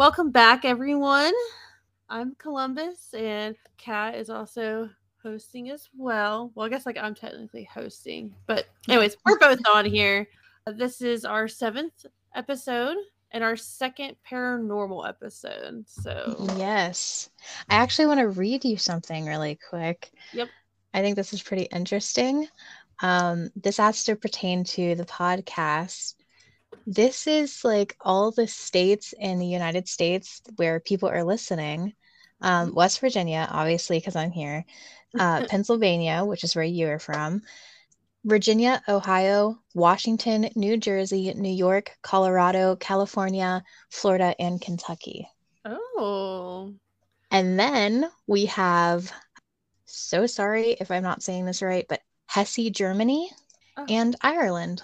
welcome back, everyone. I'm Columbus, and Kat is also hosting as well. Well, I guess like I'm technically hosting, but anyways, we're both on here. This is our seventh episode and our second paranormal episode. So Yes. I actually want to read you something really quick. Yep. I think this is pretty interesting. Um, this has to pertain to the podcast. This is like all the states in the United States where people are listening. Um, West Virginia, obviously, because I'm here. Uh, Pennsylvania, which is where you are from. Virginia, Ohio, Washington, New Jersey, New York, Colorado, California, Florida, and Kentucky. oh, And then we have, so sorry if I'm not saying this right, but Hesse, Germany, Oh. and Ireland.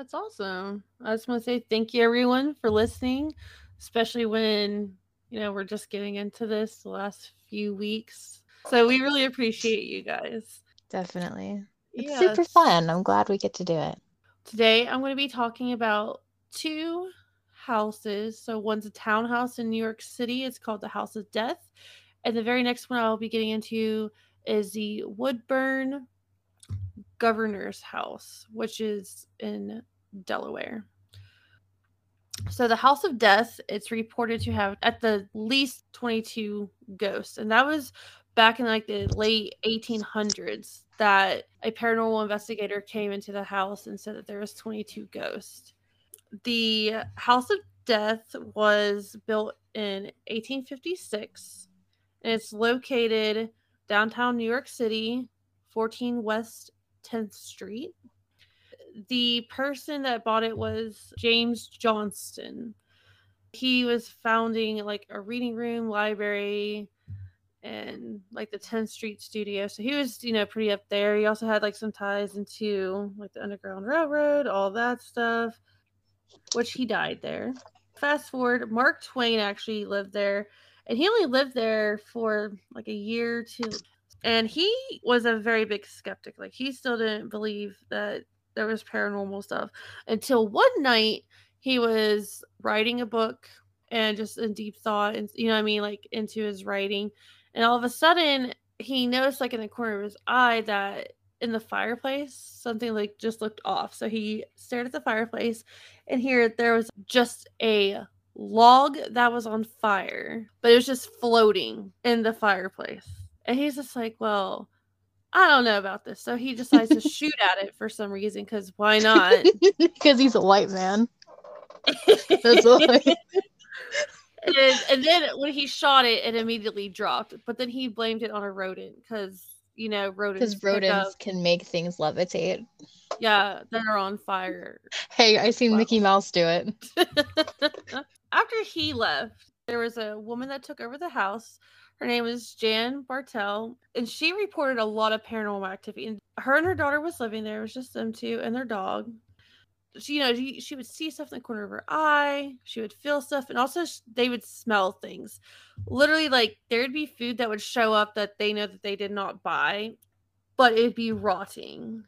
That's awesome. I just want to say thank you everyone for listening, especially when you know we're just getting into this the last few weeks. So we really appreciate you guys. Definitely. It's super fun. I'm glad we get to do it. Today, I'm going to be talking about two houses. So, one's a townhouse in New York City. It's called the House of Death. And the very next one I'll be getting into is the Woodburn Governor's House, which is in Delaware. So, the House of Death, it's reported to have at the least 22 ghosts. And that was back in like the late 1800s that a paranormal investigator came into the house and said that there was 22 ghosts. The House of Death was built in 1856 and it's located downtown New York City, 14 West 10th Street. The person that bought it was James Johnston. He was founding like a reading room, library, and like the 10th Street studio. So he was, you know, pretty up there. He also had like some ties into like the Underground Railroad, all that stuff, which he died there. Fast forward, Mark Twain actually lived there, and he only lived there for like a year or two. And he was a very big skeptic. Like he still didn't believe that there was paranormal stuff until one night he was writing a book and just in deep thought and you know I mean, like into his writing and all of a sudden he noticed like in the corner of his eye that in the fireplace something like just looked off. So he stared at the fireplace and here there was just a log that was on fire but it was just floating in the fireplace. And he's just like well i don't know about this so he decides to shoot at it for some reason because why not Because he's a white man. That's why. and, and then when he shot it, it immediately dropped. But then he blamed it on a rodent because you know rodents. Because rodents can make things levitate. yeah, that are on fire. Hey, I seen Wow. Mickey Mouse do it. After he left, there was a woman that took over the house. Her name is Jan Bartell, and she reported a lot of paranormal activity. And her and her daughter was living there. It was just them two and their dog. She, you know, she, she would see stuff in the corner of her eye. She would feel stuff, and also they would smell things. Literally, like there would be food that would show up that they know that they did not buy, but it'd be rotting.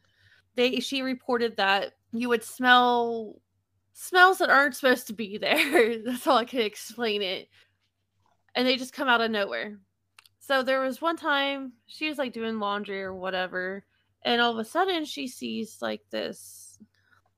They she reported that you would smell smells that aren't supposed to be there. That's all I can explain it. And they just come out of nowhere. So there was one time she was like doing laundry or whatever, and all of a sudden she sees like this,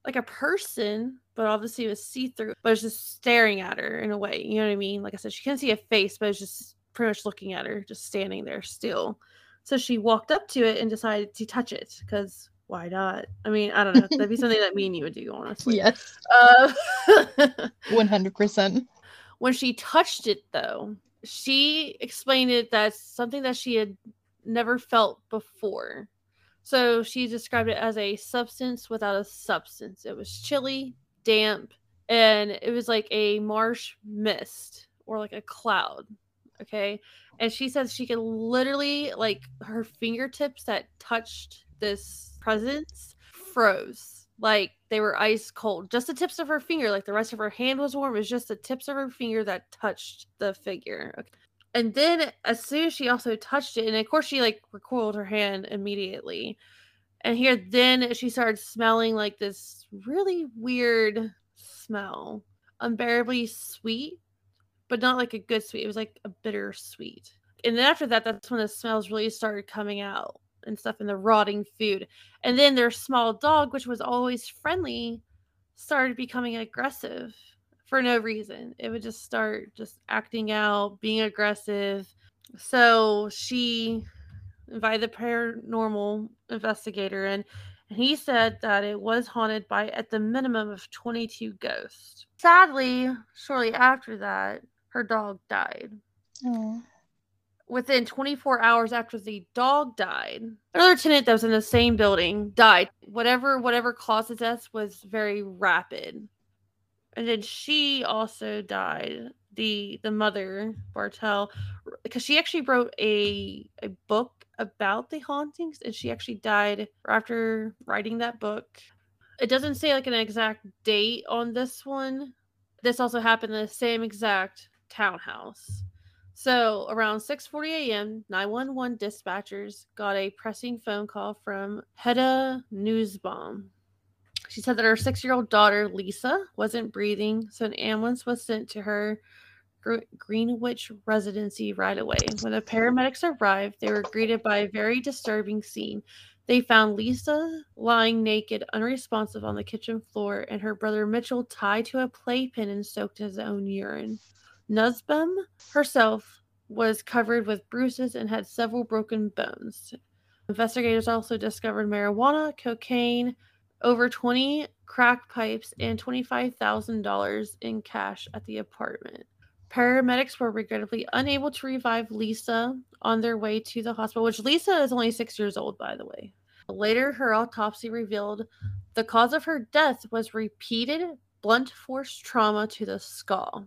like a person, but obviously it was see through, but it's just staring at her in a way. You know what I mean? Like I said, she couldn't see a face, but it's just pretty much looking at her, just standing there still. So she walked up to it and decided to touch it because why not? I mean, I don't know. That'd be something that me and you would do, honestly. Yes. Uh, 100%. When she touched it, though, she explained it that's something that she had never felt before. So she described it as a substance without a substance. It was chilly, damp, and it was like a marsh mist or like a cloud. Okay. And she says she could literally, like, her fingertips that touched this presence froze. Like they were ice cold. Just the tips of her finger, like the rest of her hand was warm. It was just the tips of her finger that touched the figure. Okay. And then as soon as she also touched it, and of course she like recoiled her hand immediately. And here then she started smelling like this really weird smell. Unbearably sweet, but not like a good sweet. It was like a bitter sweet. And then after that, that's when the smells really started coming out and stuff in the rotting food. And then their small dog, which was always friendly, started becoming aggressive for no reason. It would just start just acting out, being aggressive. So she invited the paranormal investigator in, and he said that it was haunted by at the minimum of 22 ghosts. Sadly, shortly after that, her dog died. Within 24 hours after the dog died, another tenant that was in the same building died. Whatever whatever caused the death was very rapid. And then she also died. The the mother, Bartell, because she actually wrote a a book about the hauntings and she actually died after writing that book. It doesn't say like an exact date on this one. This also happened in the same exact townhouse. So around 6:40 a.m., 911 dispatchers got a pressing phone call from Hedda Nussbaum. She said that her six-year-old daughter Lisa wasn't breathing, so an ambulance was sent to her Greenwich residency right away. When the paramedics arrived, they were greeted by a very disturbing scene. They found Lisa lying naked, unresponsive on the kitchen floor, and her brother Mitchell tied to a playpen and soaked in his own urine. Nussbaum herself was covered with bruises and had several broken bones. Investigators also discovered marijuana, cocaine, over 20 crack pipes, and $25,000 in cash at the apartment. Paramedics were regrettably unable to revive Lisa on their way to the hospital, which Lisa is only six years old, by the way. Later, her autopsy revealed the cause of her death was repeated blunt force trauma to the skull.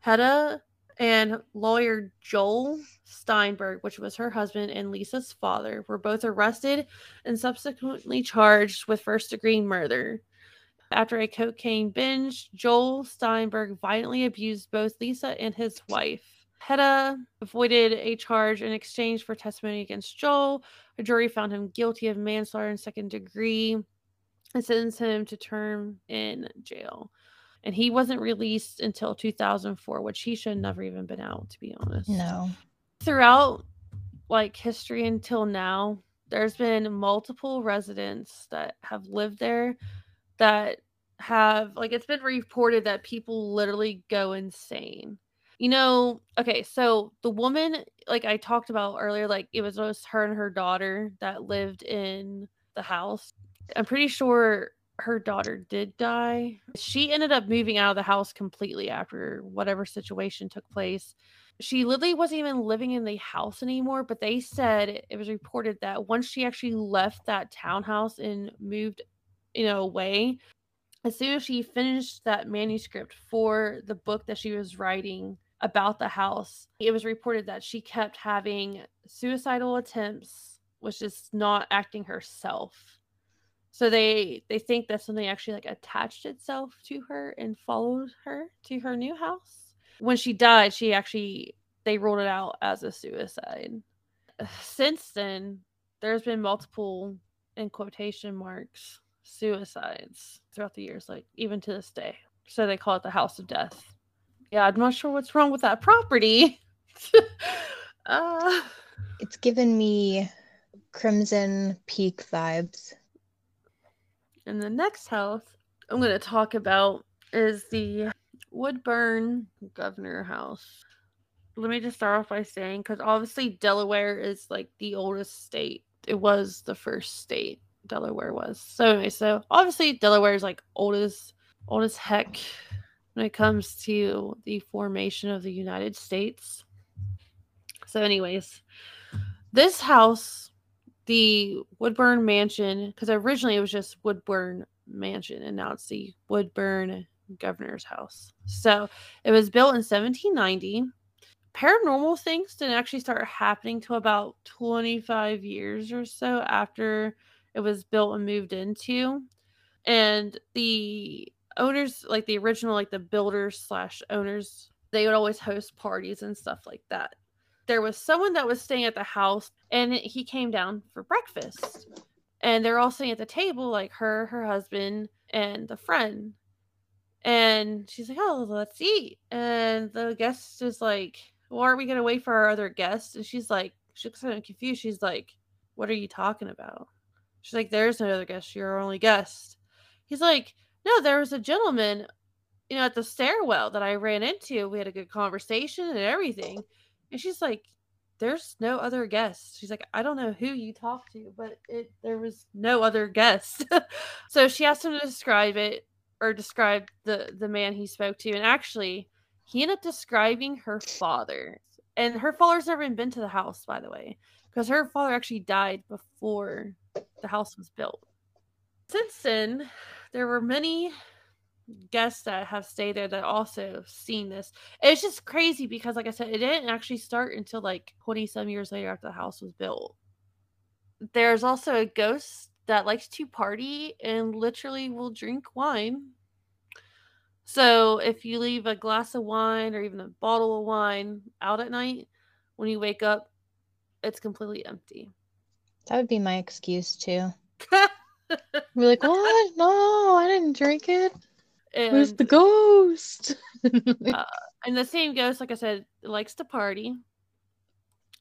Hedda and lawyer Joel Steinberg, which was her husband and Lisa's father, were both arrested and subsequently charged with first degree murder. After a cocaine binge, Joel Steinberg violently abused both Lisa and his wife. Hedda avoided a charge in exchange for testimony against Joel. A jury found him guilty of manslaughter in second degree and sentenced him to term in jail and he wasn't released until 2004 which he should mm. never even been out to be honest. No. Throughout like history until now there's been multiple residents that have lived there that have like it's been reported that people literally go insane. You know okay so the woman like i talked about earlier like it was just her and her daughter that lived in the house. I'm pretty sure her daughter did die. She ended up moving out of the house completely after whatever situation took place. She literally wasn't even living in the house anymore, but they said it was reported that once she actually left that townhouse and moved, you know, away, as soon as she finished that manuscript for the book that she was writing about the house, it was reported that she kept having suicidal attempts, was just not acting herself so they they think that something actually like attached itself to her and followed her to her new house. When she died she actually they ruled it out as a suicide. Since then there's been multiple in quotation marks suicides throughout the years like even to this day. So they call it the house of death. Yeah i'm not sure what's wrong with that property. Uh. It's given me crimson peak vibes and the next house I'm going to talk about is the Woodburn Governor House. Let me just start off by saying, because obviously Delaware is like the oldest state. It was the first state Delaware was. So anyway, so obviously Delaware is like oldest, oldest heck when it comes to the formation of the United States. So, anyways, this house the Woodburn Mansion, because originally it was just Woodburn Mansion, and now it's the Woodburn Governor's House. So it was built in 1790. Paranormal things didn't actually start happening till about 25 years or so after it was built and moved into. And the owners, like the original, like the builders slash owners, they would always host parties and stuff like that there was someone that was staying at the house and he came down for breakfast. And they're all sitting at the table, like her, her husband, and the friend. And she's like, "Oh, let's eat." And the guest is like, "Well, aren't we gonna wait for our other guest?" And she's like, she looks kind of confused. She's like, "What are you talking about?" She's like, "There's no other guest. You're our only guest." He's like, "No, there was a gentleman, you know, at the stairwell that I ran into. We had a good conversation and everything." And she's like, "There's no other guest." She's like, "I don't know who you talked to, but it there was no other guest." so she asked him to describe it or describe the the man he spoke to, and actually, he ended up describing her father. And her father's never even been to the house, by the way, because her father actually died before the house was built. Since then, there were many guests that have stayed there that also seen this. It's just crazy because, like I said, it didn't actually start until like 20 some years later after the house was built. There's also a ghost that likes to party and literally will drink wine. So if you leave a glass of wine or even a bottle of wine out at night, when you wake up, it's completely empty. That would be my excuse too. We're like, what? No, I didn't drink it. And, Where's the ghost? uh, and the same ghost, like I said, likes to party.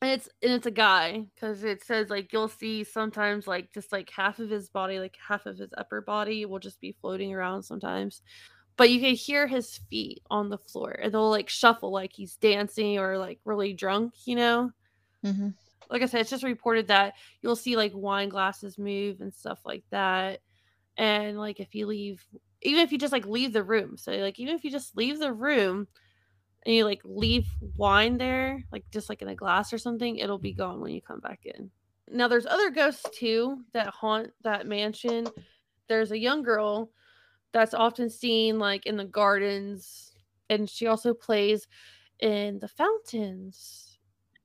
And it's and it's a guy because it says like you'll see sometimes like just like half of his body, like half of his upper body will just be floating around sometimes. But you can hear his feet on the floor and they'll like shuffle like he's dancing or like really drunk, you know? hmm like I said, it's just reported that you'll see like wine glasses move and stuff like that. And like if you leave, even if you just like leave the room, so like even if you just leave the room and you like leave wine there, like just like in a glass or something, it'll be gone when you come back in. Now there's other ghosts too that haunt that mansion. There's a young girl that's often seen like in the gardens, and she also plays in the fountains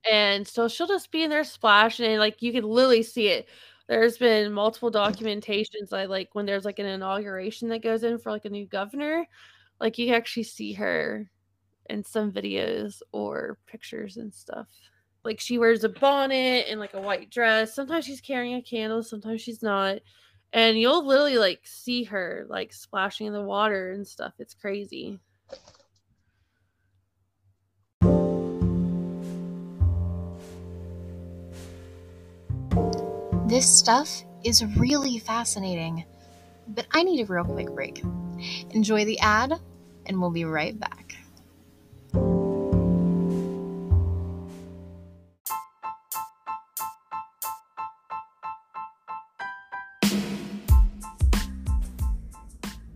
and so she'll just be in there splashing and like you can literally see it there's been multiple documentations like like when there's like an inauguration that goes in for like a new governor like you actually see her in some videos or pictures and stuff. Like she wears a bonnet and like a white dress. Sometimes she's carrying a candle sometimes she's not and you'll literally like see her like splashing in the water and stuff. It's crazy This stuff is really fascinating, but I need a real quick break. Enjoy the ad, and we'll be right back.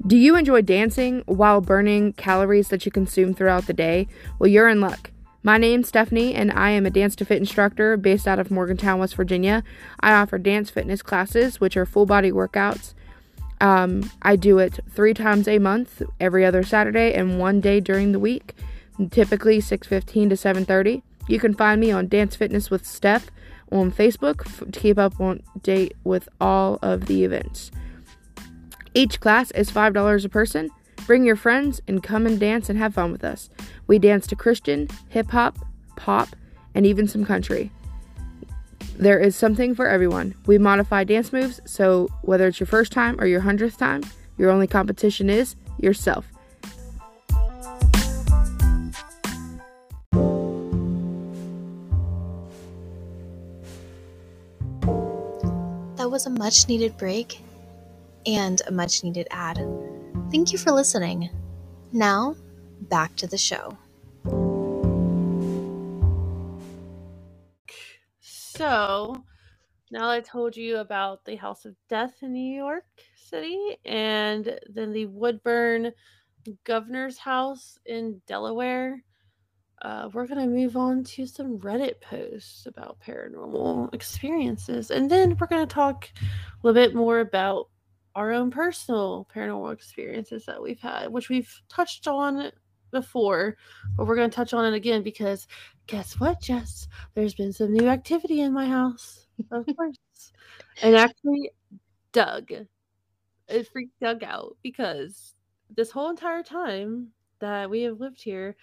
Do you enjoy dancing while burning calories that you consume throughout the day? Well, you're in luck. My name's Stephanie, and I am a Dance to Fit instructor based out of Morgantown, West Virginia. I offer dance fitness classes, which are full body workouts. Um, I do it three times a month, every other Saturday, and one day during the week, typically 6:15 to 7:30. You can find me on Dance Fitness with Steph on Facebook to keep up on date with all of the events. Each class is $5 a person. Bring your friends and come and dance and have fun with us. We dance to Christian, hip hop, pop, and even some country. There is something for everyone. We modify dance moves, so whether it's your first time or your hundredth time, your only competition is yourself. That was a much needed break and a much needed ad. Thank you for listening. Now, back to the show. So, now I told you about the House of Death in New York City and then the Woodburn Governor's House in Delaware, uh, we're going to move on to some Reddit posts about paranormal experiences. And then we're going to talk a little bit more about our own personal paranormal experiences that we've had, which we've touched on before, but we're going to touch on it again because guess what, Jess? There's been some new activity in my house, of course. and actually, Doug, it freaked Doug out because this whole entire time that we have lived here,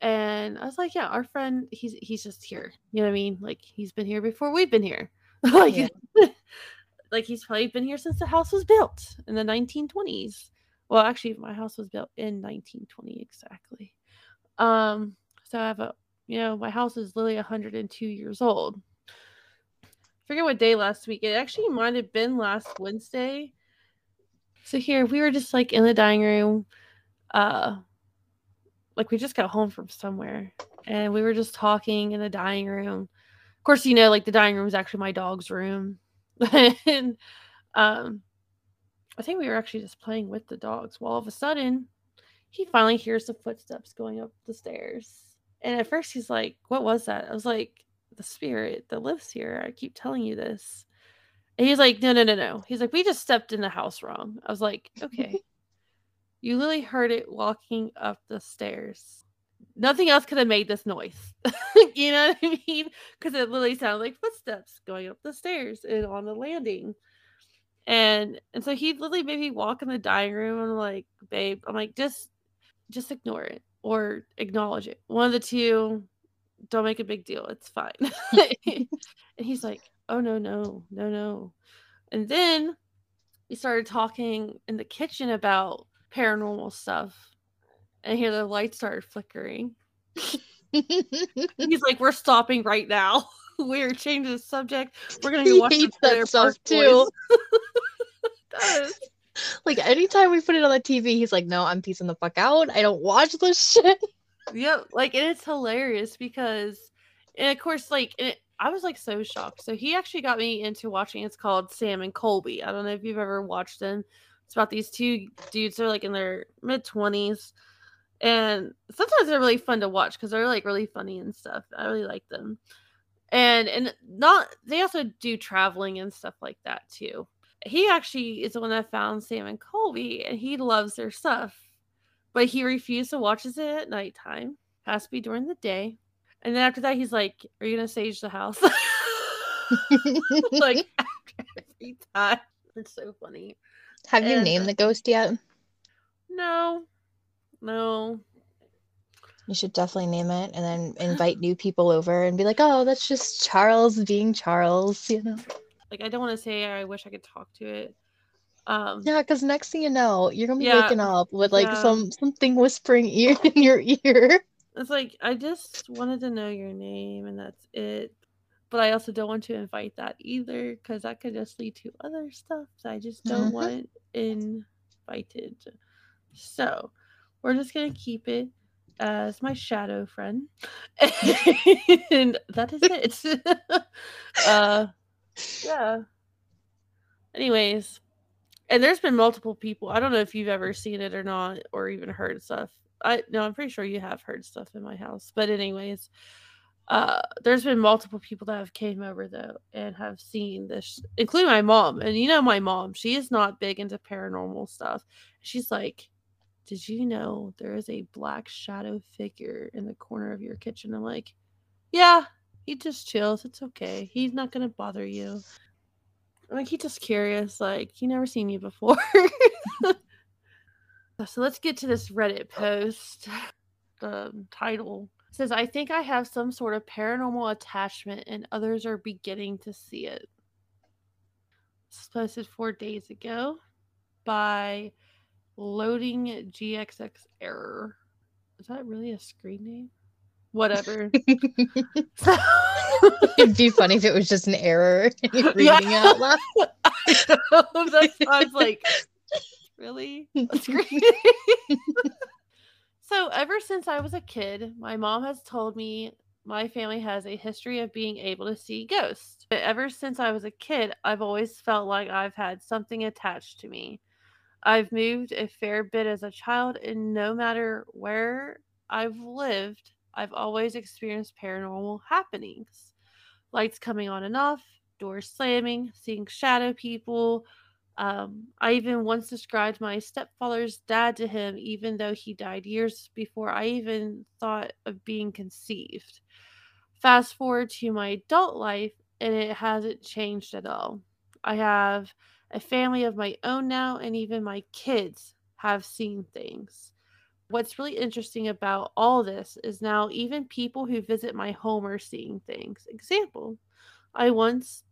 and I was like, yeah, our friend, he's he's just here. You know what I mean? Like he's been here before we've been here. like. like he's probably been here since the house was built in the 1920s. Well, actually, my house was built in 1920 exactly. Um, so I have a, you know, my house is literally 102 years old. I forget what day last week. It actually might have been last Wednesday. So here we were just like in the dining room, uh, like we just got home from somewhere, and we were just talking in the dining room. Of course, you know, like the dining room is actually my dog's room, and um, I think we were actually just playing with the dogs. Well, all of a sudden, he finally hears the footsteps going up the stairs. And at first, he's like, What was that? I was like, The spirit that lives here. I keep telling you this. And he's like, No, no, no, no. He's like, We just stepped in the house wrong. I was like, Okay. you literally heard it walking up the stairs. Nothing else could have made this noise. you know what I mean? Because it literally sounded like footsteps going up the stairs and on the landing. And and so he literally made me walk in the dining room and I'm like, babe, I'm like, just just ignore it or acknowledge it. One of the two, don't make a big deal. It's fine. and he's like, oh no, no, no, no. And then we started talking in the kitchen about paranormal stuff. And here the lights started flickering. he's like, we're stopping right now. We're changing the subject. We're gonna He watch hates that stuff too. Like anytime we put it on the TV, he's like, "No, I'm piecing the fuck out. I don't watch this shit." Yep, like and it's hilarious because, and of course, like it, I was like so shocked. So he actually got me into watching. It's called Sam and Colby. I don't know if you've ever watched them. It's about these two dudes. They're like in their mid twenties, and sometimes they're really fun to watch because they're like really funny and stuff. I really like them, and and not they also do traveling and stuff like that too. He actually is the one that found Sam and Colby, and he loves their stuff but he refused to watch it at nighttime. Has to be during the day. And then after that, he's like, "Are you gonna sage the house?" like after every time. It's so funny. Have you And- named the ghost yet? No. You should definitely name it and then invite new people over and be like, "Oh, that's just Charles being Charles," you know. Like I don't want to say I wish I could talk to it. Um, Yeah, because next thing you know, you're gonna be Yeah, waking up with like yeah. some something whispering ear in your ear. it's like I just wanted to know your name, and that's it. But I also don't want to invite that either because that could just lead to other stuff that I just don't Mhm. want invited. So we're just gonna keep it as my shadow friend, and that is it. uh, yeah. Anyways, and there's been multiple people. I don't know if you've ever seen it or not, or even heard stuff. I no, I'm pretty sure you have heard stuff in my house. But anyways, uh, there's been multiple people that have came over though and have seen this, including my mom. And you know my mom, she is not big into paranormal stuff. She's like, "Did you know there is a black shadow figure in the corner of your kitchen?" I'm like, "Yeah, he just chills. It's okay. He's not gonna bother you." I'm like, he's just curious. Like, he never seen me before. so let's get to this Reddit post. The um, title says, I think I have some sort of paranormal attachment and others are beginning to see it. This posted four days ago by Loading GXX Error. Is that really a screen name? Whatever. It'd be funny if it was just an error and you're Yeah. it out loud. That's I was like, really? Screen? so, ever since I was a kid, my mom has told me my family has a history of being able to see ghosts. But ever since I was a kid, I've always felt like I've had something attached to me. I've moved a fair bit as a child, and no matter where I've lived, I've always experienced paranormal happenings lights coming on and off, doors slamming, seeing shadow people. Um, I even once described my stepfather's dad to him, even though he died years before I even thought of being conceived. Fast forward to my adult life, and it hasn't changed at all. I have a family of my own now, and even my kids have seen things. What's really interesting about all this is now even people who visit my home are seeing things. Example, I once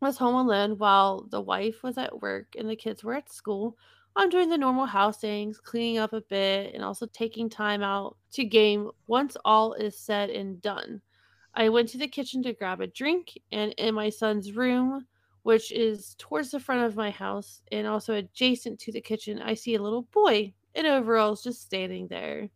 was home alone while the wife was at work and the kids were at school. I'm doing the normal house things, cleaning up a bit, and also taking time out to game once all is said and done. I went to the kitchen to grab a drink, and in my son's room, which is towards the front of my house and also adjacent to the kitchen, I see a little boy in overalls just standing there.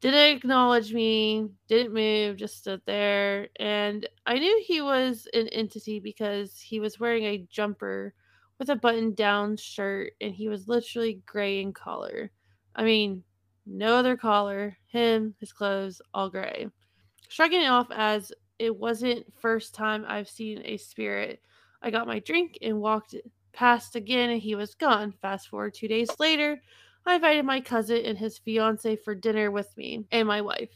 Didn't acknowledge me, didn't move, just stood there. And I knew he was an entity because he was wearing a jumper with a button down shirt and he was literally gray in color. I mean, no other collar, him, his clothes, all gray. Shrugging it off as it wasn't first time I've seen a spirit, I got my drink and walked past again and he was gone. Fast forward two days later, I invited my cousin and his fiance for dinner with me and my wife.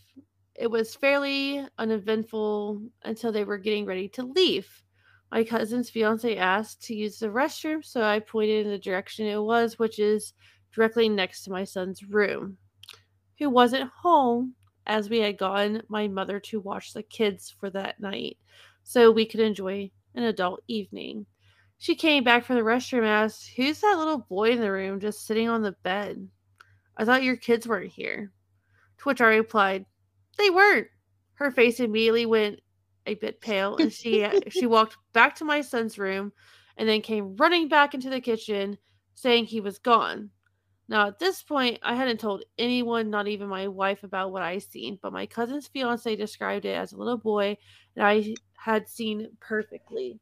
It was fairly uneventful until they were getting ready to leave. My cousin's fiance asked to use the restroom, so I pointed in the direction it was, which is directly next to my son's room, who wasn't home as we had gotten my mother to watch the kids for that night so we could enjoy an adult evening. She came back from the restroom and asked, Who's that little boy in the room just sitting on the bed? I thought your kids weren't here. To which I replied, They weren't. Her face immediately went a bit pale and she uh, she walked back to my son's room and then came running back into the kitchen saying he was gone. Now, at this point, I hadn't told anyone, not even my wife, about what I seen, but my cousin's fiance described it as a little boy that I had seen perfectly.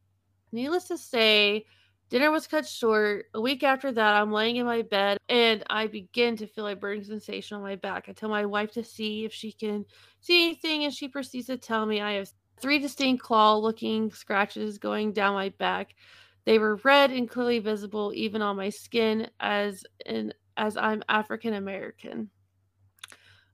Needless to say, dinner was cut short. A week after that, I'm laying in my bed and I begin to feel a burning sensation on my back. I tell my wife to see if she can see anything, and she proceeds to tell me I have three distinct claw looking scratches going down my back. They were red and clearly visible even on my skin as in as I'm African American.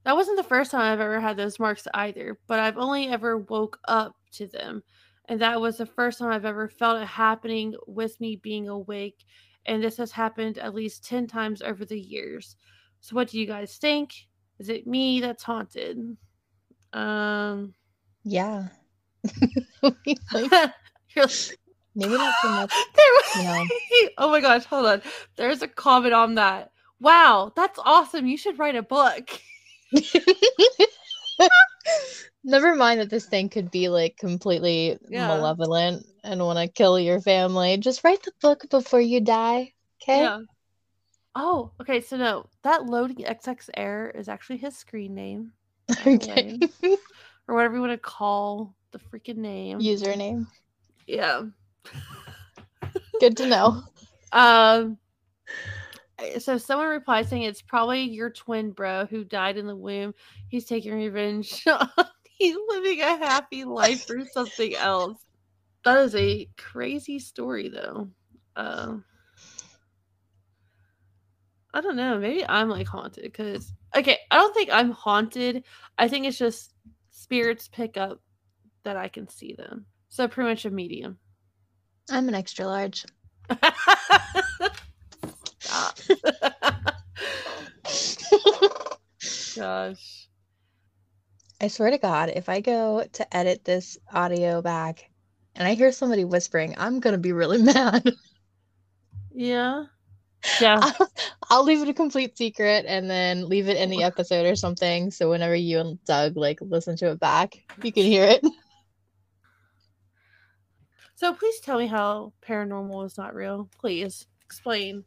That wasn't the first time I've ever had those marks either, but I've only ever woke up to them. And that was the first time I've ever felt it happening with me being awake. And this has happened at least 10 times over the years. So, what do you guys think? Is it me that's haunted? Um, Yeah. Like, maybe not so much. There know. oh my gosh, hold on. There's a comment on that. Wow, that's awesome. You should write a book. Never mind that this thing could be like completely Yeah. malevolent and want to kill your family. Just write the book before you die. Okay. Yeah. Oh, okay. So no, that loading XX error is actually his screen name Okay. or whatever you want to call the freaking name. Username. Yeah. Good to know. Um. So someone replied saying it's probably your twin bro who died in the womb. He's taking revenge. He's living a happy life or something else. That is a crazy story, though. Um. I don't know. Maybe I'm like haunted because okay, I don't think I'm haunted. I think it's just spirits pick up that I can see them. So pretty much a medium. I'm an extra large. Stop. Gosh. I swear to God, if I go to edit this audio back and I hear somebody whispering, I'm gonna be really mad. Yeah. Yeah. I'll, I'll leave it a complete secret and then leave it in the episode or something. So whenever you and Doug like listen to it back, you can hear it. So please tell me how paranormal is not real. Please explain.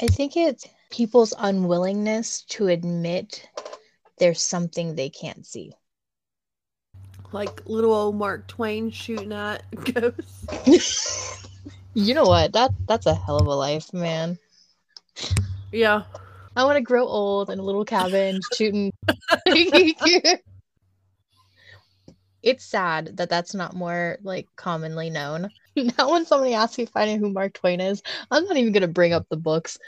I think it's people's unwillingness to admit there's something they can't see. Like little old Mark Twain shooting at ghosts. you know what? That that's a hell of a life, man. Yeah. I want to grow old in a little cabin shooting. it's sad that that's not more like commonly known. Now, when somebody asks me if I know who Mark Twain is, I'm not even gonna bring up the books.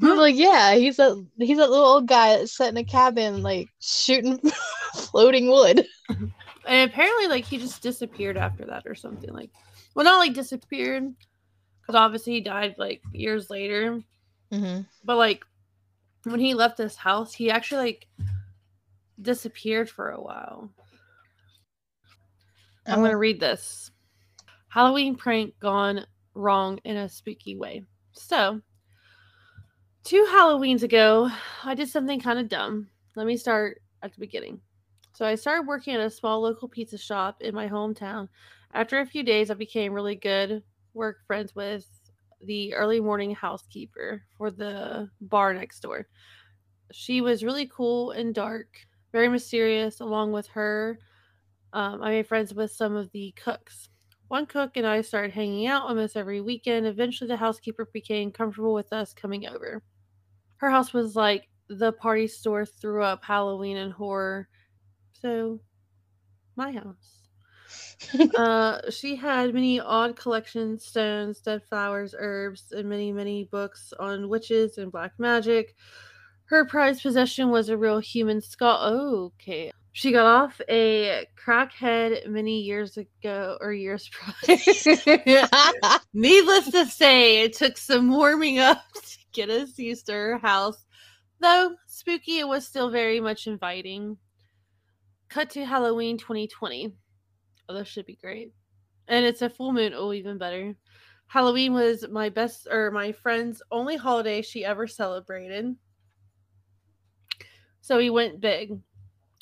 I'm like, yeah, he's a he's a little old guy that's set in a cabin, like shooting floating wood. And apparently, like, he just disappeared after that or something. Like, well, not like disappeared, because obviously he died like years later. Mm-hmm. But like, when he left this house, he actually like disappeared for a while. I'm going to read this. Halloween prank gone wrong in a spooky way. So, two Halloweens ago, I did something kind of dumb. Let me start at the beginning. So I started working at a small local pizza shop in my hometown. After a few days, I became really good work friends with the early morning housekeeper for the bar next door. She was really cool and dark, very mysterious. Along with her, um, I made friends with some of the cooks. One cook and I started hanging out almost every weekend. Eventually, the housekeeper became comfortable with us coming over. Her house was like the party store threw up Halloween and horror. So, my house. uh, she had many odd collections, stones, dead flowers, herbs, and many, many books on witches and black magic. Her prized possession was a real human skull. Oh, okay. She got off a crackhead many years ago, or years prior. Needless to say, it took some warming up to get us used to her house. Though spooky, it was still very much inviting. Cut to Halloween 2020. Oh, that should be great. And it's a full moon. Oh, even better. Halloween was my best or my friend's only holiday she ever celebrated. So we went big.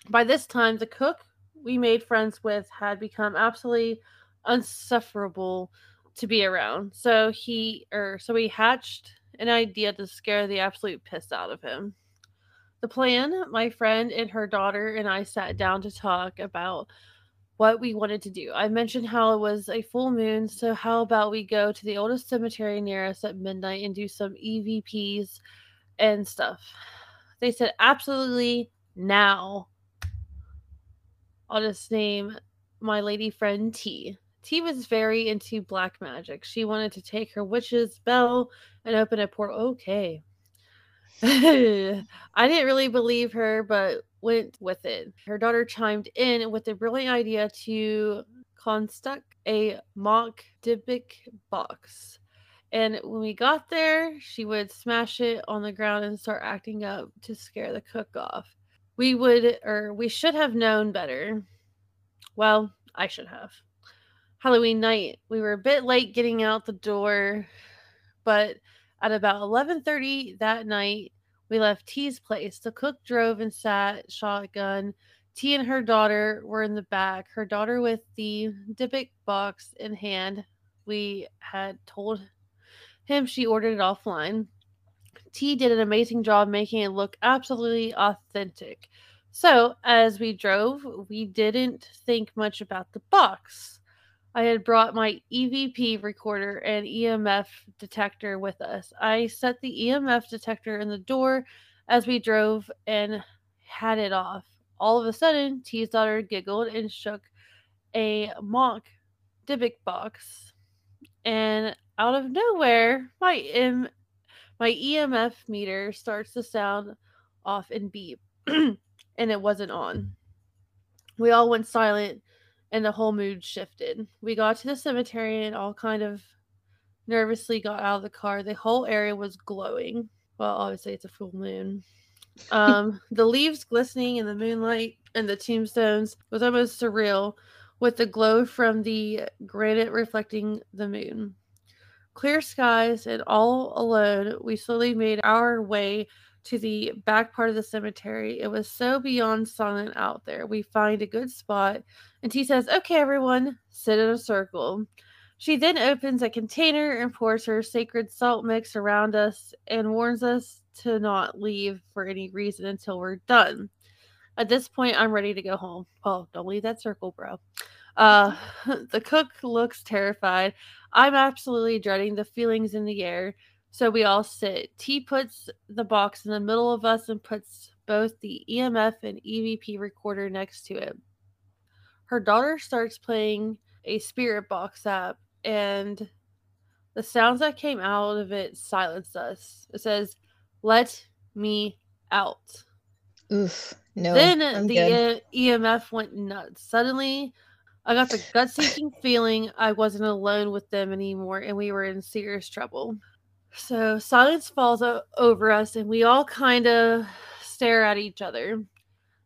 By this time, the cook we made friends with had become absolutely unsufferable to be around. So he or so we hatched an idea to scare the absolute piss out of him. The plan, my friend and her daughter and I sat down to talk about what we wanted to do. I mentioned how it was a full moon, so how about we go to the oldest cemetery near us at midnight and do some EVPs and stuff. They said absolutely now. I'll just name my lady friend T. T was very into black magic. She wanted to take her witch's bell and open a portal. Okay. I didn't really believe her, but went with it. Her daughter chimed in with the brilliant idea to construct a mock Dybbuk box. And when we got there, she would smash it on the ground and start acting up to scare the cook off. We would, or we should have known better. Well, I should have. Halloween night, we were a bit late getting out the door, but at about 11:30 that night, we left T's place. The cook drove and sat shotgun. T and her daughter were in the back, her daughter with the Dybbuk box in hand. We had told him she ordered it offline. T did an amazing job making it look absolutely authentic. So, as we drove, we didn't think much about the box. I had brought my EVP recorder and EMF detector with us. I set the EMF detector in the door as we drove and had it off. All of a sudden, T's daughter giggled and shook a mock Dybbuk box. And out of nowhere, my my EMF meter starts to sound off and beep. and it wasn't on. We all went silent and the whole mood shifted. We got to the cemetery and all kind of nervously got out of the car. The whole area was glowing. Well, obviously it's a full moon. Um, the leaves glistening in the moonlight and the tombstones was almost surreal with the glow from the granite reflecting the moon. Clear skies and all alone, we slowly made our way to the back part of the cemetery. It was so beyond silent out there. We find a good spot, and T says, Okay, everyone, sit in a circle. She then opens a container and pours her sacred salt mix around us and warns us to not leave for any reason until we're done. At this point, I'm ready to go home. Oh, don't leave that circle, bro. Uh, the cook looks terrified. I'm absolutely dreading the feelings in the air. So we all sit. T puts the box in the middle of us and puts both the EMF and EVP recorder next to it. Her daughter starts playing a spirit box app, and the sounds that came out of it silenced us. It says, Let me out. Oof. No. then I'm the uh, EMF went nuts. Suddenly, I got the gut sinking feeling I wasn't alone with them anymore, and we were in serious trouble. So silence falls o- over us, and we all kind of stare at each other.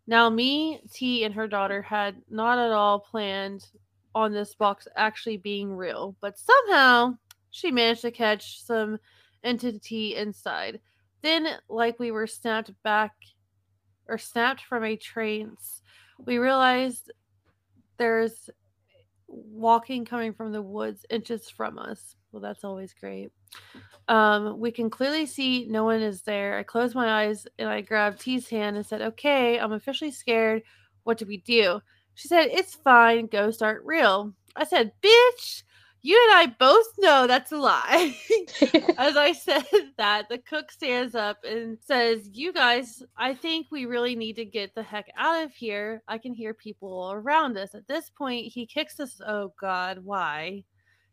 Now, me, T, and her daughter had not at all planned on this box actually being real, but somehow she managed to catch some entity inside. then, like we were snapped back or snapped from a trance, we realized there's walking coming from the woods inches from us. Well, that's always great. Um, we can clearly see no one is there. I closed my eyes and I grabbed T's hand and said, Okay, I'm officially scared. What do we do? She said, It's fine. Ghosts aren't real. I said, Bitch, you and I both know that's a lie. As I said that, the cook stands up and says, You guys, I think we really need to get the heck out of here. I can hear people around us. At this point, he kicks us. Oh, God, why?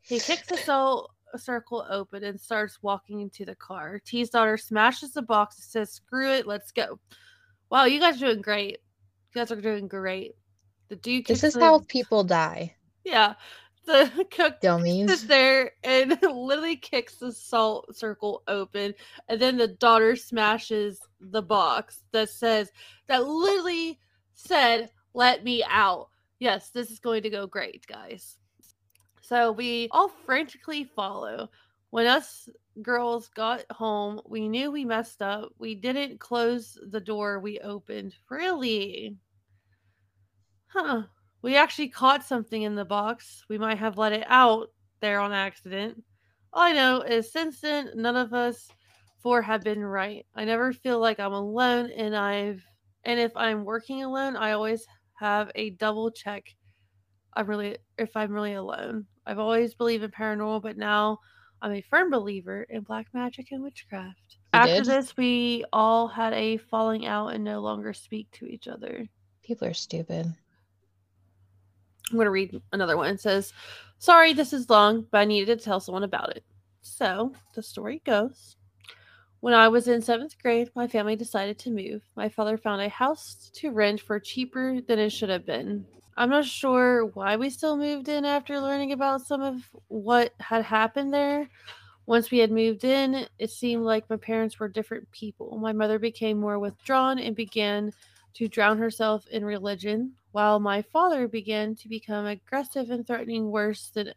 He kicks the soul uh, circle open and starts walking into the car. T's daughter smashes the box and says, Screw it, let's go. Wow, you guys are doing great. You guys are doing great. The dude This is the, how people die. Yeah. The cook Dummies. sits there and literally kicks the salt circle open, and then the daughter smashes the box that says that literally said, Let me out. Yes, this is going to go great, guys. So we all frantically follow. When us girls got home, we knew we messed up. We didn't close the door we opened. Really? Huh. We actually caught something in the box. We might have let it out there on accident. All I know is since then, none of us four have been right. I never feel like I'm alone, and I've and if I'm working alone, I always have a double check. I'm really if I'm really alone. I've always believed in paranormal, but now I'm a firm believer in black magic and witchcraft. You After did? this, we all had a falling out and no longer speak to each other. People are stupid. I'm going to read another one. It says, Sorry, this is long, but I needed to tell someone about it. So the story goes When I was in seventh grade, my family decided to move. My father found a house to rent for cheaper than it should have been. I'm not sure why we still moved in after learning about some of what had happened there. Once we had moved in, it seemed like my parents were different people. My mother became more withdrawn and began to drown herself in religion, while my father began to become aggressive and threatening worse than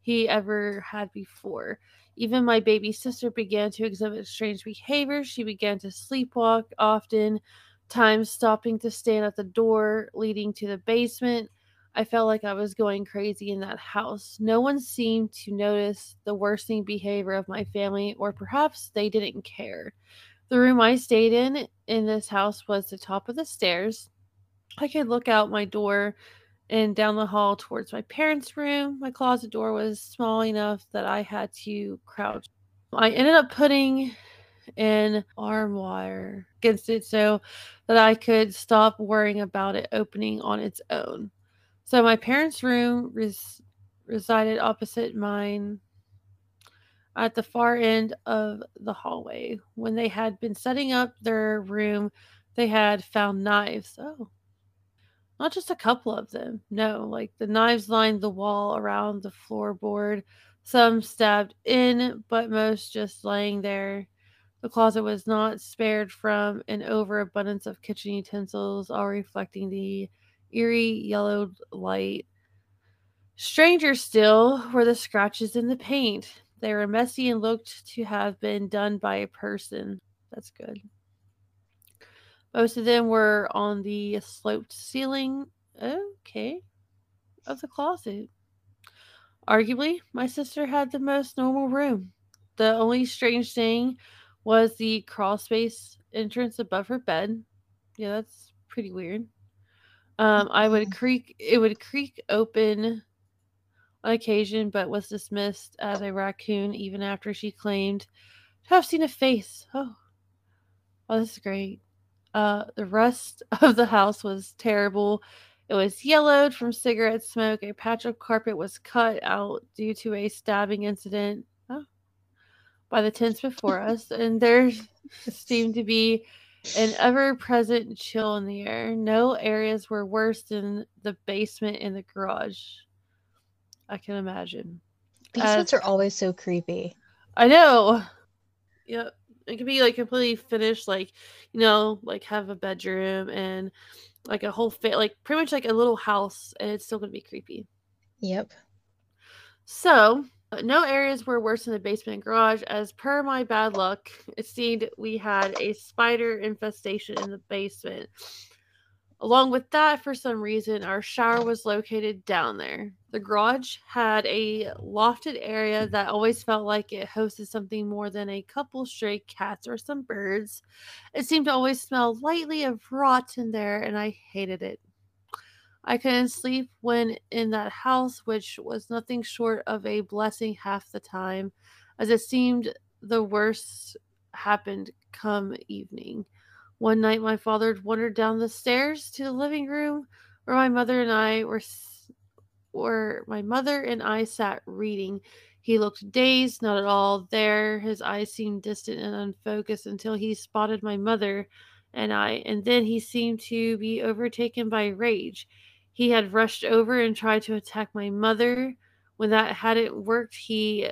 he ever had before. Even my baby sister began to exhibit strange behavior. She began to sleepwalk often, times stopping to stand at the door leading to the basement. I felt like I was going crazy in that house. No one seemed to notice the worsening behavior of my family, or perhaps they didn't care. The room I stayed in in this house was the top of the stairs. I could look out my door and down the hall towards my parents' room. My closet door was small enough that I had to crouch. I ended up putting an arm wire against it so that I could stop worrying about it opening on its own. So my parents' room res- resided opposite mine at the far end of the hallway. When they had been setting up their room, they had found knives. Oh, not just a couple of them. No, like the knives lined the wall around the floorboard, some stabbed in, but most just laying there. The closet was not spared from an overabundance of kitchen utensils, all reflecting the eerie yellowed light. Stranger still were the scratches in the paint. They were messy and looked to have been done by a person. That's good. Most of them were on the sloped ceiling, okay, of the closet. Arguably, my sister had the most normal room. The only strange thing was the crawl space entrance above her bed. Yeah, that's pretty weird. Um, I would creak. It would creak open on occasion, but was dismissed as a raccoon even after she claimed to have seen a face. Oh, oh, this is great. Uh, the rest of the house was terrible. It was yellowed from cigarette smoke. A patch of carpet was cut out due to a stabbing incident oh, by the tents before us, and there seemed to be an ever present chill in the air. No areas were worse than the basement and the garage. I can imagine. Basements As- are always so creepy. I know. Yep. It could be like completely finished, like, you know, like have a bedroom and like a whole fit, like pretty much like a little house, and it's still gonna be creepy. Yep. So uh, No areas were worse than the basement garage. As per my bad luck, it seemed we had a spider infestation in the basement. Along with that, for some reason, our shower was located down there. The garage had a lofted area that always felt like it hosted something more than a couple stray cats or some birds. It seemed to always smell lightly of rot in there, and I hated it. I couldn't sleep when in that house, which was nothing short of a blessing half the time, as it seemed the worst happened come evening. One night, my father wandered down the stairs to the living room where my mother and I were, where my mother and I sat reading. He looked dazed, not at all there. His eyes seemed distant and unfocused until he spotted my mother and I, and then he seemed to be overtaken by rage. He had rushed over and tried to attack my mother. When that hadn't worked, he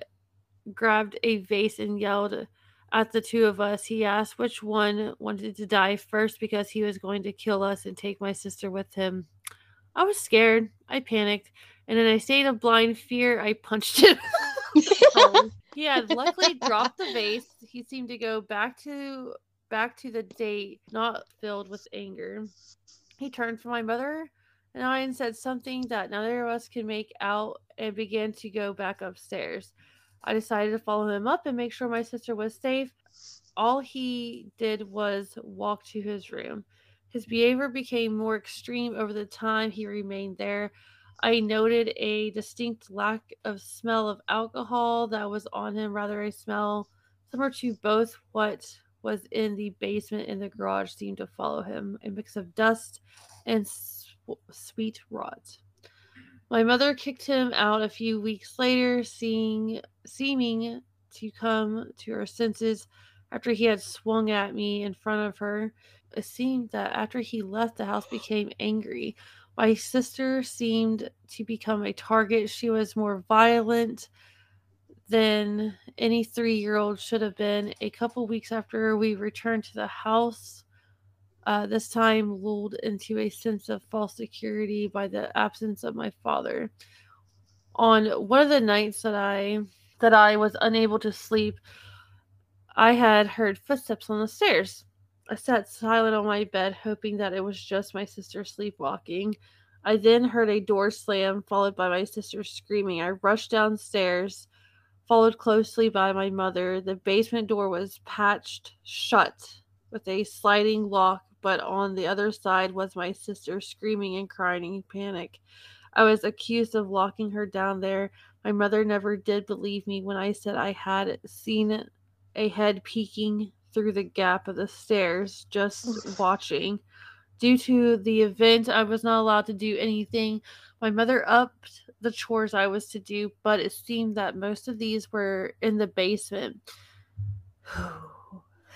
grabbed a vase and yelled at the two of us. He asked which one wanted to die first because he was going to kill us and take my sister with him. I was scared. I panicked. And in a state of blind fear, I punched him. he had luckily dropped the vase. He seemed to go back to back to the date, not filled with anger. He turned to my mother and I and said something that neither of us could make out and began to go back upstairs. I decided to follow him up and make sure my sister was safe. All he did was walk to his room. His mm. behavior became more extreme over the time he remained there. I noted a distinct lack of smell of alcohol that was on him, rather, a smell similar to both what was in the basement and the garage seemed to follow him a mix of dust and sweet rot. My mother kicked him out a few weeks later, seeing seeming to come to her senses after he had swung at me in front of her. It seemed that after he left, the house became angry. My sister seemed to become a target. She was more violent than any three year old should have been. A couple weeks after we returned to the house, uh, this time lulled into a sense of false security by the absence of my father. On one of the nights that I that I was unable to sleep, I had heard footsteps on the stairs. I sat silent on my bed, hoping that it was just my sister sleepwalking. I then heard a door slam, followed by my sister screaming. I rushed downstairs, followed closely by my mother. The basement door was patched shut with a sliding lock but on the other side was my sister screaming and crying in panic. I was accused of locking her down there. My mother never did believe me when I said I had seen a head peeking through the gap of the stairs, just watching. Due to the event, I was not allowed to do anything. My mother upped the chores I was to do, but it seemed that most of these were in the basement.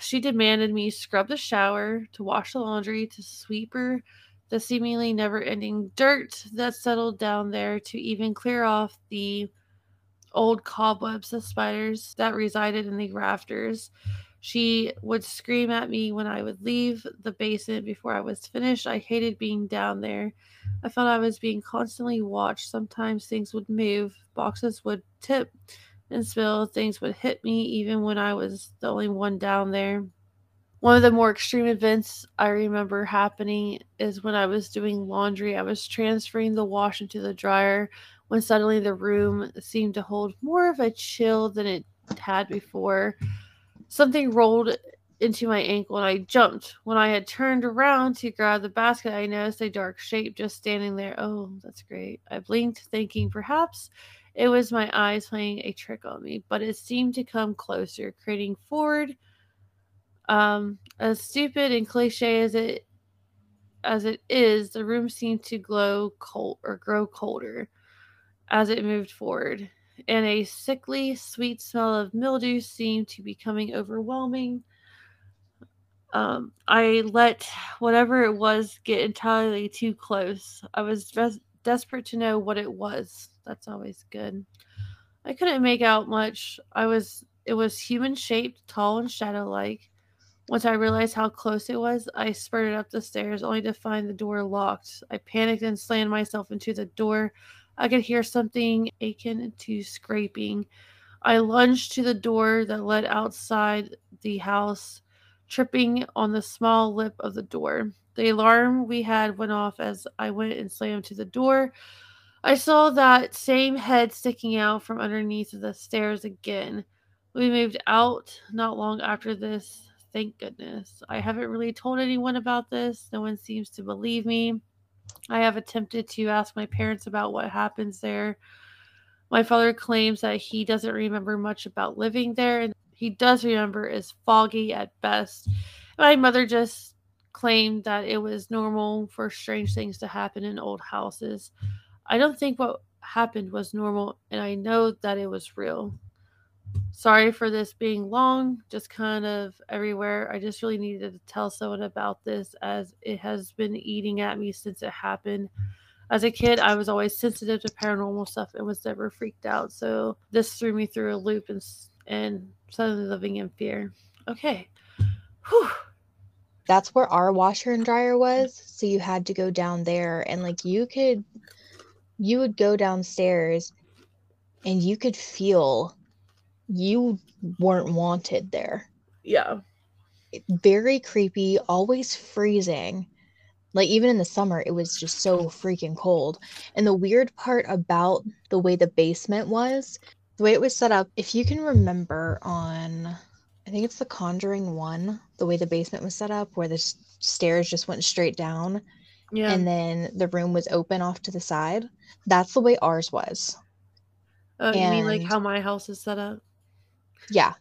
She demanded me scrub the shower, to wash the laundry, to sweep her the seemingly never ending dirt that settled down there, to even clear off the old cobwebs of spiders that resided in the rafters. She would scream at me when I would leave the basement before I was finished. I hated being down there. I felt I was being constantly watched. Sometimes things would move, boxes would tip, and spill, things would hit me even when I was the only one down there. One of the more extreme events I remember happening is when I was doing laundry. I was transferring the wash into the dryer when suddenly the room seemed to hold more of a chill than it had before. Something rolled into my ankle and I jumped. When I had turned around to grab the basket, I noticed a dark shape just standing there. Oh, that's great. I blinked, thinking perhaps it was my eyes playing a trick on me, but it seemed to come closer, creating forward. Um, as stupid and cliche as it as it is, the room seemed to glow cold or grow colder as it moved forward, and a sickly, sweet smell of mildew seemed to be coming overwhelming. Um, I let whatever it was get entirely too close. I was res- desperate to know what it was. That's always good. I couldn't make out much. I was it was human shaped, tall and shadow like. Once I realized how close it was, I spurted up the stairs only to find the door locked. I panicked and slammed myself into the door. I could hear something akin to scraping. I lunged to the door that led outside the house, tripping on the small lip of the door. The alarm we had went off as I went and slammed to the door. I saw that same head sticking out from underneath the stairs again. We moved out not long after this, thank goodness. I haven't really told anyone about this. No one seems to believe me. I have attempted to ask my parents about what happens there. My father claims that he doesn't remember much about living there, and he does remember is foggy at best. My mother just claimed that it was normal for strange things to happen in old houses. I don't think what happened was normal, and I know that it was real. Sorry for this being long, just kind of everywhere. I just really needed to tell someone about this as it has been eating at me since it happened. As a kid, I was always sensitive to paranormal stuff and was never freaked out. So this threw me through a loop and and suddenly living in fear. Okay. Whew. That's where our washer and dryer was. So you had to go down there and like you could you would go downstairs and you could feel you weren't wanted there. Yeah. Very creepy, always freezing. Like even in the summer, it was just so freaking cold. And the weird part about the way the basement was, the way it was set up, if you can remember on, I think it's the Conjuring one, the way the basement was set up, where the stairs just went straight down. Yeah. And then the room was open off to the side. That's the way ours was. Oh, you mean like how my house is set up? Yeah.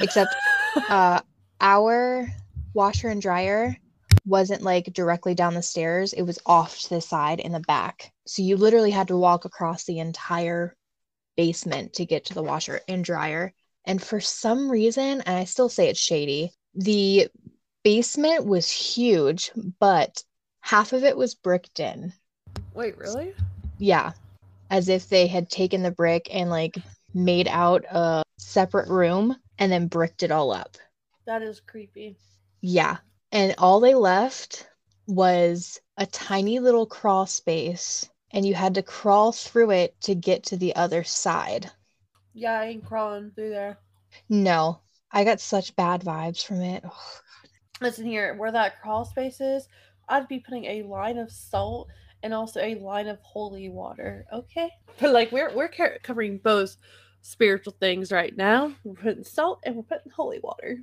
Except uh our washer and dryer wasn't like directly down the stairs. It was off to the side in the back. So you literally had to walk across the entire basement to get to the washer and dryer. And for some reason, and I still say it's shady, the basement was huge, but half of it was bricked in. Wait, really? Yeah. As if they had taken the brick and like made out a separate room and then bricked it all up. That is creepy. Yeah. And all they left was a tiny little crawl space, and you had to crawl through it to get to the other side. Yeah, I ain't crawling through there. No, I got such bad vibes from it. Oh, Listen here, where that crawl space is, I'd be putting a line of salt and also a line of holy water. Okay, but like we're we're covering both spiritual things right now. We're putting salt and we're putting holy water.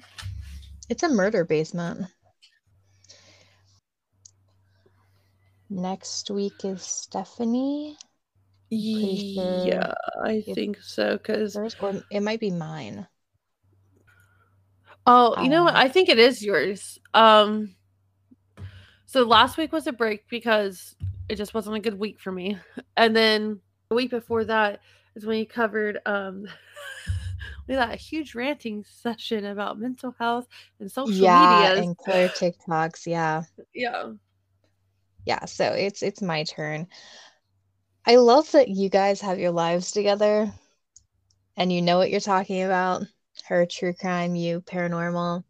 It's a murder basement. Next week is Stephanie. Yeah, I think so. Because or it might be mine. Oh, you know what? Um, I think it is yours. Um, so last week was a break because it just wasn't a good week for me, and then the week before that is when you covered um we had a huge ranting session about mental health and social yeah, media and clear TikToks. Yeah. Yeah. Yeah. So it's it's my turn. I love that you guys have your lives together and you know what you're talking about. Her true crime, you paranormal.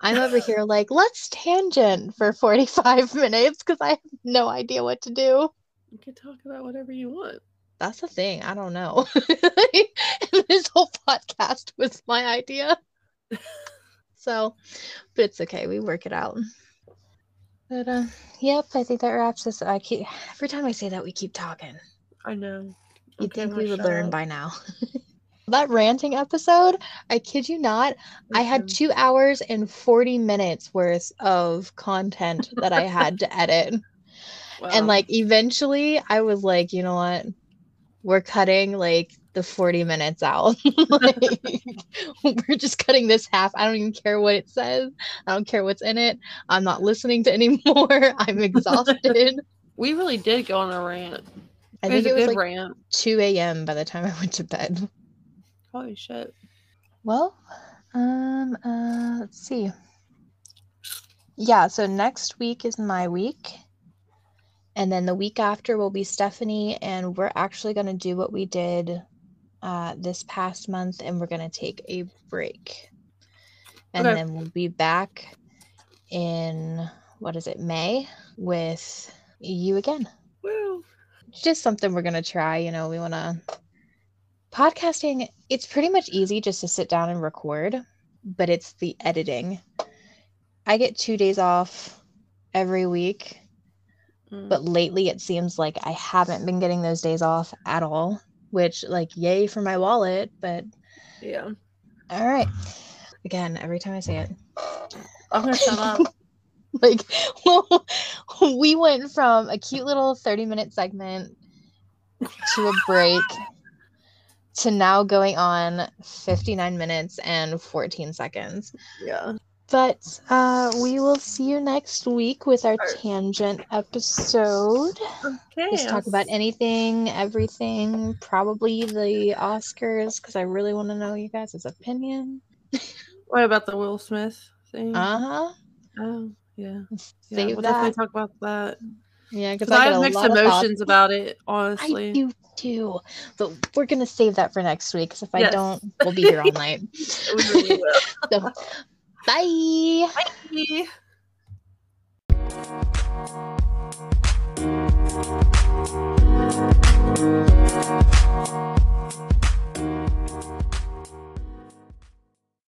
I'm over here like, let's tangent for 45 minutes because I have no idea what to do. You can talk about whatever you want that's the thing. I don't know. this whole podcast was my idea. so, but it's okay. We work it out. But uh, yep, I think that wraps us. I keep every time I say that, we keep talking. I know. You'd think we would learn up. by now. that ranting episode, I kid you not, mm-hmm. I had two hours and 40 minutes worth of content that I had to edit. Wow. And like eventually I was like, you know what? We're cutting like the 40 minutes out. like, we're just cutting this half. I don't even care what it says. I don't care what's in it. I'm not listening to anymore. I'm exhausted. we really did go on a rant. I it think it was like rant. 2 a.m. by the time I went to bed. Holy shit. Well, um, uh, let's see. Yeah, so next week is my week. And then the week after will be Stephanie, and we're actually going to do what we did uh, this past month, and we're going to take a break. And okay. then we'll be back in what is it, May with you again. Woo! just something we're gonna try. You know, we want to podcasting. It's pretty much easy just to sit down and record, but it's the editing. I get two days off every week, Mm. but lately it seems like I haven't been getting those days off at all. Which, like, yay for my wallet, but yeah. all right. Again, every time I say it, I'm gonna shut up. like we went from a cute little 30 minute segment to a break to now going on 59 minutes and 14 seconds yeah. But uh we will see you next week with our tangent episode Okay. just talk about anything everything probably the oscars because i really want to know you guys' opinion What about the Will Smith thing? uh-huh oh, yeah. Yeah, we'll definitely that talk about that. yeah because I I, have mixed lot of thoughts. emotions about it, honestly. I do too, but we're gonna save that for next week. Because if I don't, we'll be here all night. We really will. So, Bye. Bye.